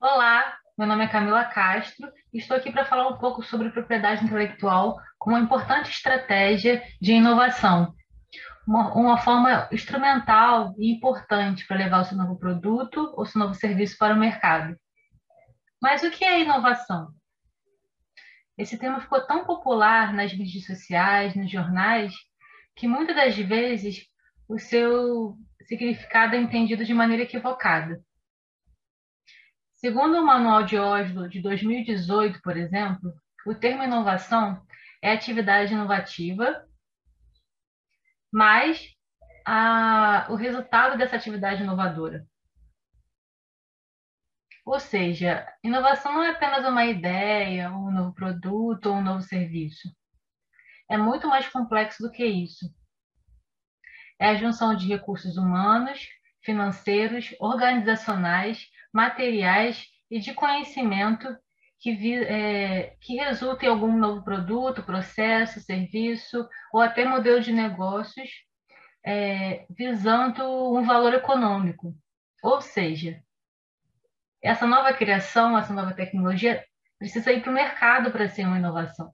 Olá, meu nome é Camila Castro e estou aqui para falar um pouco sobre propriedade intelectual como uma importante estratégia de inovação, uma, uma forma instrumental e importante para levar o seu novo produto ou seu novo serviço para o mercado. Mas o que é inovação? Esse tema ficou tão popular nas mídias sociais, nos jornais, que muitas das vezes o seu significado é entendido de maneira equivocada. Segundo o Manual de Oslo de 2018, por exemplo, o termo inovação é atividade inovativa, mas a, o resultado dessa atividade inovadora. Ou seja, inovação não é apenas uma ideia, um novo produto ou um novo serviço. É muito mais complexo do que isso. É a junção de recursos humanos, financeiros, organizacionais materiais e de conhecimento que, vi, é, que resulta em algum novo produto, processo, serviço ou até modelo de negócios é, visando um valor econômico. Ou seja, essa nova criação, essa nova tecnologia precisa ir para o mercado para ser uma inovação.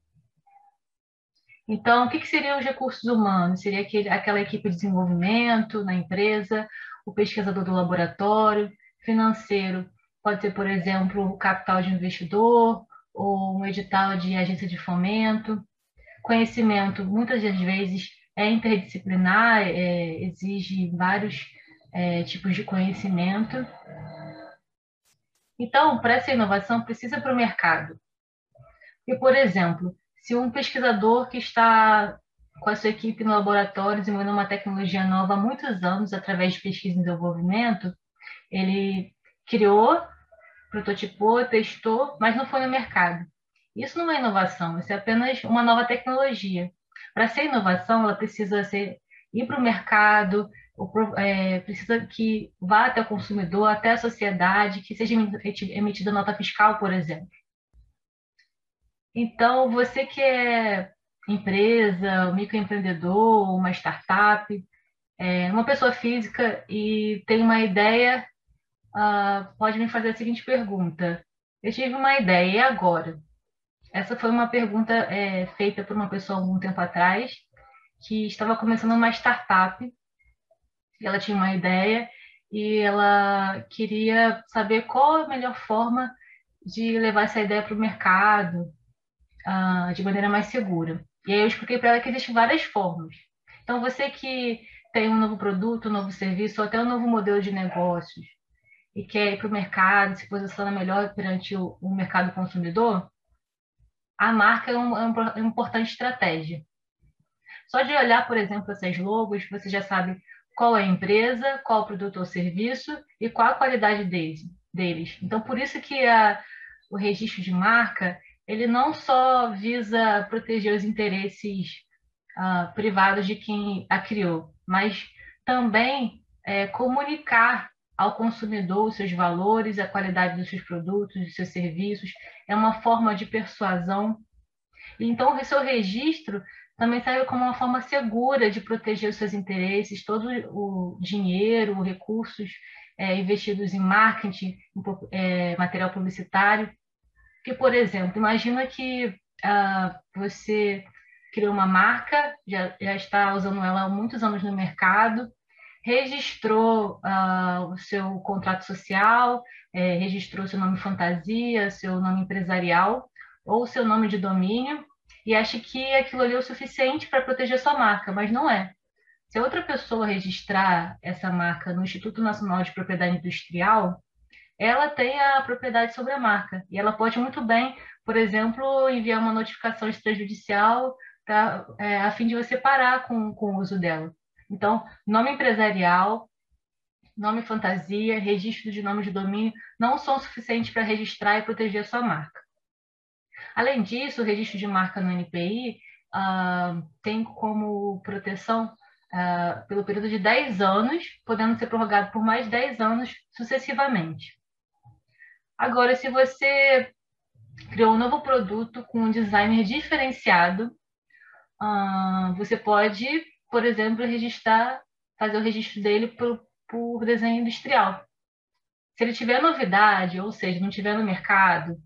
Então, o que, que seriam os recursos humanos? Seria aquele, aquela equipe de desenvolvimento na empresa, o pesquisador do laboratório, financeiro pode ser, por exemplo, capital de investidor ou um edital de agência de fomento. Conhecimento, muitas das vezes, é interdisciplinar, é, exige vários é, tipos de conhecimento. Então, para essa inovação, precisa para o mercado. E, por exemplo, se um pesquisador que está com a sua equipe no laboratório desenvolvendo uma tecnologia nova há muitos anos, através de pesquisa e desenvolvimento, ele criou, prototipou, testou, mas não foi no mercado. Isso não é inovação, isso é apenas uma nova tecnologia. Para ser inovação, ela precisa ser, ir para o mercado, é, precisa que vá até o consumidor, até a sociedade, que seja emitida nota fiscal, por exemplo. Então, você que é empresa, microempreendedor, uma startup, é, uma pessoa física e tem uma ideia uh, pode me fazer a seguinte pergunta: Eu tive uma ideia, e agora? Essa foi uma pergunta é, feita por uma pessoa algum tempo atrás, que estava começando uma startup. Ela tinha uma ideia e ela queria saber qual a melhor forma de levar essa ideia para o mercado uh, de maneira mais segura. E aí eu expliquei para ela que existem várias formas. Então, você que tem um novo produto, um novo serviço, ou até um novo modelo de negócios, e quer ir para o mercado, se posiciona melhor perante o, o mercado consumidor, a marca é, um, é, uma importante estratégia. Só de olhar, por exemplo, essas logos, você já sabe qual é a empresa, qual o produto ou serviço e qual a qualidade deles. deles. Então, por isso que a, o registro de marca ele não só visa proteger os interesses uh, privados de quem a criou, mas também é, comunicar ao consumidor os seus valores, a qualidade dos seus produtos, dos seus serviços. É uma forma de persuasão. Então, o seu registro também serve como uma forma segura de proteger os seus interesses, todo o dinheiro, recursos é, investidos em marketing, em é, material publicitário. Que, por exemplo, imagina que ah, você criou uma marca, já, já está usando ela há muitos anos no mercado, registrou uh, o seu contrato social, é, registrou seu nome fantasia, seu nome empresarial ou seu nome de domínio e acha que aquilo ali é o suficiente para proteger sua marca, mas não é. Se outra pessoa registrar essa marca no Instituto Nacional de Propriedade Industrial, ela tem a propriedade sobre a marca e ela pode muito bem, por exemplo, enviar uma notificação extrajudicial é, a fim de você parar com, com o uso dela. Então, nome empresarial, nome fantasia, registro de nome de domínio não são suficientes para registrar e proteger a sua marca. Além disso, o registro de marca no NPI uh, tem como proteção uh, pelo período de 10 anos, podendo ser prorrogado por mais 10 anos sucessivamente. Agora, se você criou um novo produto com um designer diferenciado, uh, você pode, por exemplo, registrar, fazer o registro dele por, por desenho industrial. Se ele tiver novidade, ou seja, não tiver no mercado,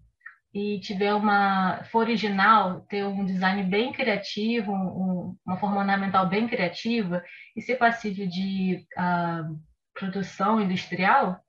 e tiver uma for original, ter um design bem criativo, um, uma forma ornamental bem criativa e ser passível de uh, produção industrial,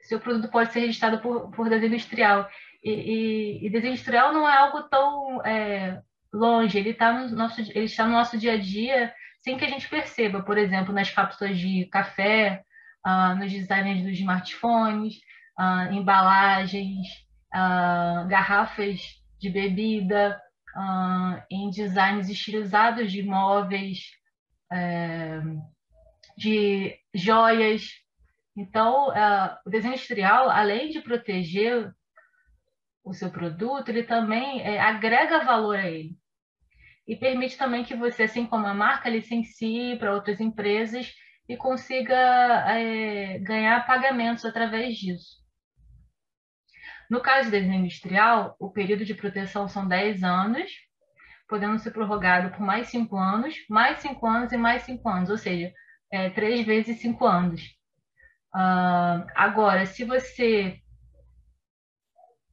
seu produto pode ser registrado por, por desenho industrial. E, e, e, desenho industrial não é algo tão é, longe, ele, tá no nosso, ele está no nosso dia a dia sem que a gente perceba, por exemplo, nas cápsulas de café, uh, nos designs dos smartphones, uh, embalagens, uh, garrafas de bebida, em designs estilizados de móveis, uh, de joias. Então, o desenho industrial, além de proteger o seu produto, ele também é, agrega valor a ele. E permite também que você, assim como a marca, licencie para outras empresas e consiga é, ganhar pagamentos através disso. No caso de desenho industrial, o período de proteção são 10 anos, podendo ser prorrogado por mais 5 anos, mais 5 anos e mais 5 anos, ou seja, é, 3 vezes 5 anos. Uh, agora, se você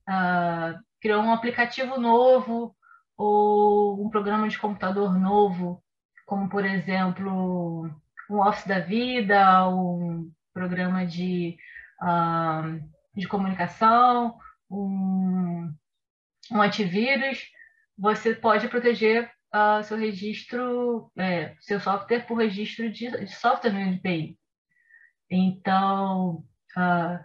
uh, criou um aplicativo novo ou um programa de computador novo, como, por exemplo, um Office da Vida, um programa de, uh, de comunicação, um, um antivírus, você pode proteger uh, seu registro, é, seu software por registro de, de software no NPI. Então, uh,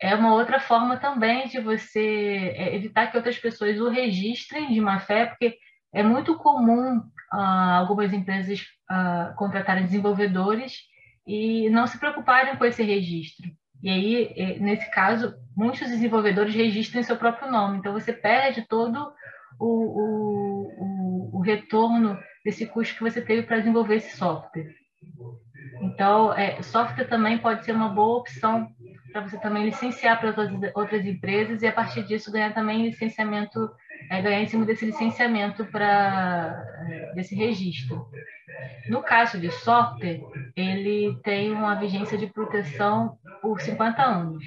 é uma outra forma também de você é, evitar que outras pessoas o registrem de má fé, porque é muito comum uh, algumas empresas uh, contratarem desenvolvedores e não se preocuparem com esse registro. E aí, é, nesse caso, muitos desenvolvedores registram seu próprio nome. Então, você perde todo o, o, o, o retorno desse custo que você teve para desenvolver esse software. Então, é, software também pode ser uma boa opção para você também licenciar para outras, outras empresas e, a partir disso, ganhar também licenciamento, é, ganhar em cima desse licenciamento para é, desse registro. No caso de software, ele tem uma vigência de proteção por 50 anos.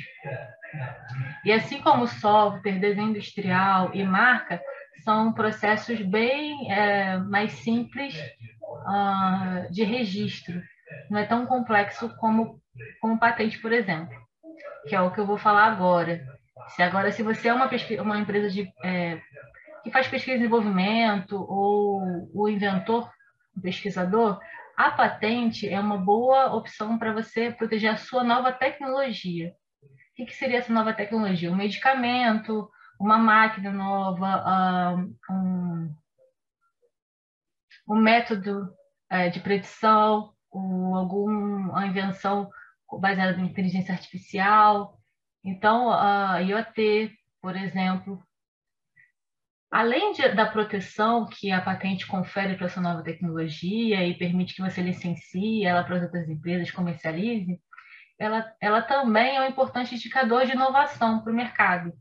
E assim como software, desenho industrial e marca, são processos bem é, mais simples uh, de registro. Não é tão complexo como, como patente, por exemplo, que é o que eu vou falar agora. Se agora, se você é uma, uma empresa de, é, que faz pesquisa e desenvolvimento ou o inventor, o pesquisador, a patente é uma boa opção para você proteger a sua nova tecnologia. O que, que seria essa nova tecnologia? Um medicamento, uma máquina nova, um, um método é, de predição, alguma invenção baseada em inteligência artificial. Então, a IoT, por exemplo, além de, da proteção que a patente confere para essa nova tecnologia e permite que você licencie ela para as outras empresas, comercialize, ela, ela também é um importante indicador de inovação para o mercado.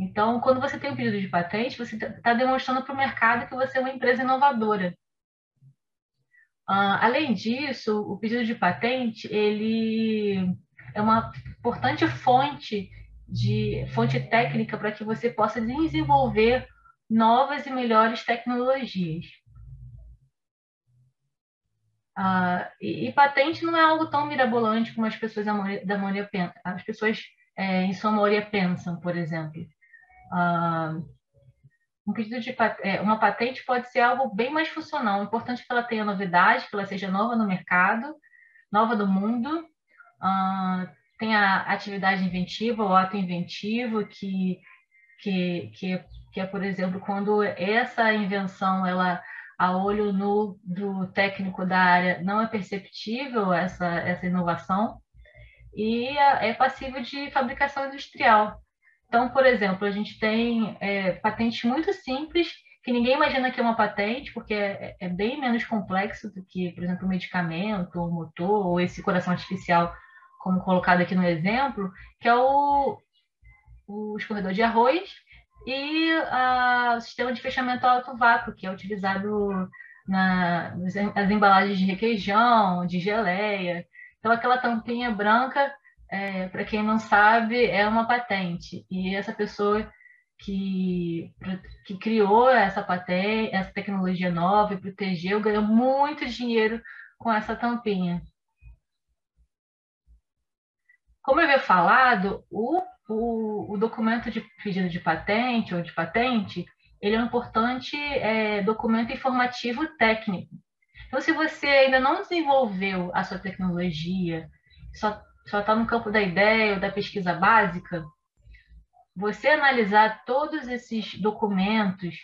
Então, quando você tem um pedido de patente, você está tá demonstrando para o mercado que você é uma empresa inovadora. Uh, além disso, o pedido de patente ele é uma importante fonte de fonte técnica para que você possa desenvolver novas e melhores tecnologias. Uh, e, e, patente não é algo tão mirabolante como as pessoas da maioria, as pessoas é, em sua maioria pensam, por exemplo. Uh, um pedido de é, uma patente pode ser algo bem mais funcional. O importante é que ela tenha novidade, que ela seja nova no mercado, nova do mundo, uh, tenha atividade inventiva ou ato inventivo que que, que que é, por exemplo, quando essa invenção, ela a olho nu do técnico da área não é perceptível essa, essa inovação e é passível de fabricação industrial. Então, por exemplo, a gente tem é, patentes muito simples que ninguém imagina que é uma patente, porque é, é bem menos complexo do que, por exemplo, um medicamento, um motor, ou esse coração artificial, como colocado aqui no exemplo, que é o, o escorredor de arroz e a, o sistema de fechamento alto vácuo, que é utilizado na, nas embalagens de requeijão, de geleia. Então, aquela tampinha branca, é, para quem não sabe, é uma patente. E essa pessoa que, que criou essa patente, essa tecnologia nova e protegeu, ganhou muito dinheiro com essa tampinha. Como eu havia falado, o, o, o documento de pedido de patente ou de patente, ele é um importante é, documento informativo técnico. Então, se você ainda não desenvolveu a sua tecnologia, só está no campo da ideia ou da pesquisa básica, você analisar todos esses documentos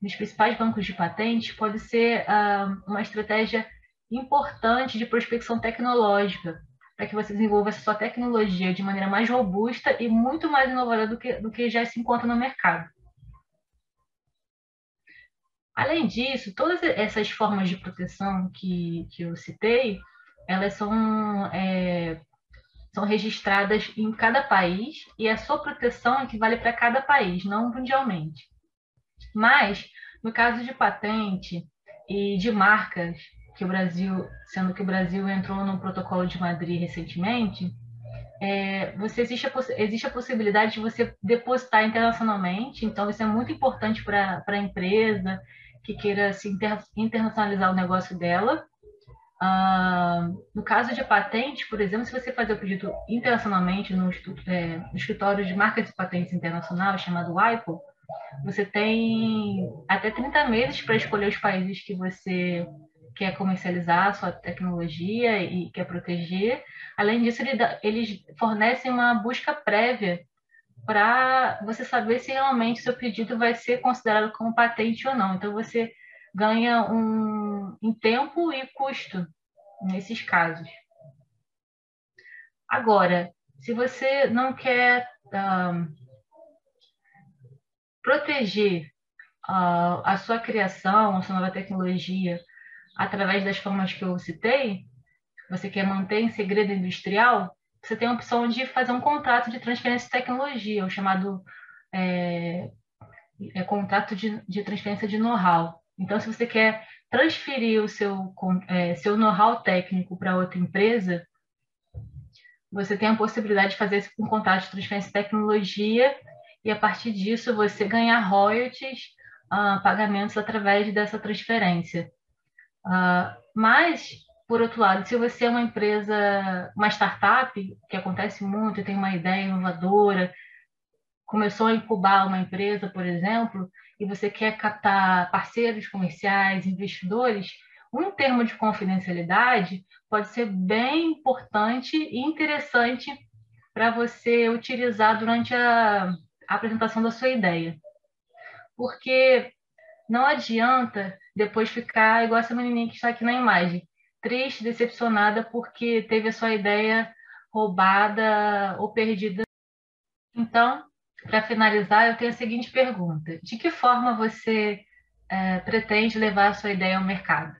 nos principais bancos de patentes pode ser ah, uma estratégia importante de prospecção tecnológica, para que você desenvolva essa sua tecnologia de maneira mais robusta e muito mais inovadora do que, do que já se encontra no mercado. Além disso, todas essas formas de proteção que, que eu citei, elas são é, são registradas em cada país e a sua proteção equivale para cada país, não mundialmente. Mas, no caso de patente e de marcas, que o Brasil, sendo que o Brasil entrou no protocolo de Madrid recentemente, é, você existe a, existe a possibilidade de você depositar internacionalmente, então isso é muito importante para a empresa que queira se inter, internacionalizar o negócio dela, no caso de patente, por exemplo, se você fazer o pedido internacionalmente no, é, no escritório de marcas e patentes internacional, chamado WIPO, você tem até 30 meses para escolher os países que você quer comercializar a sua tecnologia e quer proteger. Além disso, eles fornecem uma busca prévia para você saber se realmente seu pedido vai ser considerado como patente ou não. Então, você ganha um, em tempo e custo nesses casos. Agora, se você não quer uh, proteger uh, a sua criação, a sua nova tecnologia, através das formas que eu citei, você quer manter em segredo industrial, você tem a opção de fazer um contrato de transferência de tecnologia, o chamado é, é contrato de, de transferência de know-how. Então, se você quer transferir o seu, é, seu know-how técnico para outra empresa, você tem a possibilidade de fazer um contrato de transferência de tecnologia e, a partir disso, você ganhar royalties, uh, pagamentos através dessa transferência. Uh, mas, por outro lado, se você é uma empresa, uma startup, que acontece muito, tem uma ideia inovadora, começou a incubar uma empresa, por exemplo, e você quer captar parceiros comerciais, investidores, um termo de confidencialidade pode ser bem importante e interessante para você utilizar durante a, a apresentação da sua ideia. Porque não adianta depois ficar igual essa menininha que está aqui na imagem, triste, decepcionada porque teve a sua ideia roubada ou perdida. Então, para finalizar, eu tenho a seguinte pergunta: de que forma você é, pretende levar a sua ideia ao mercado?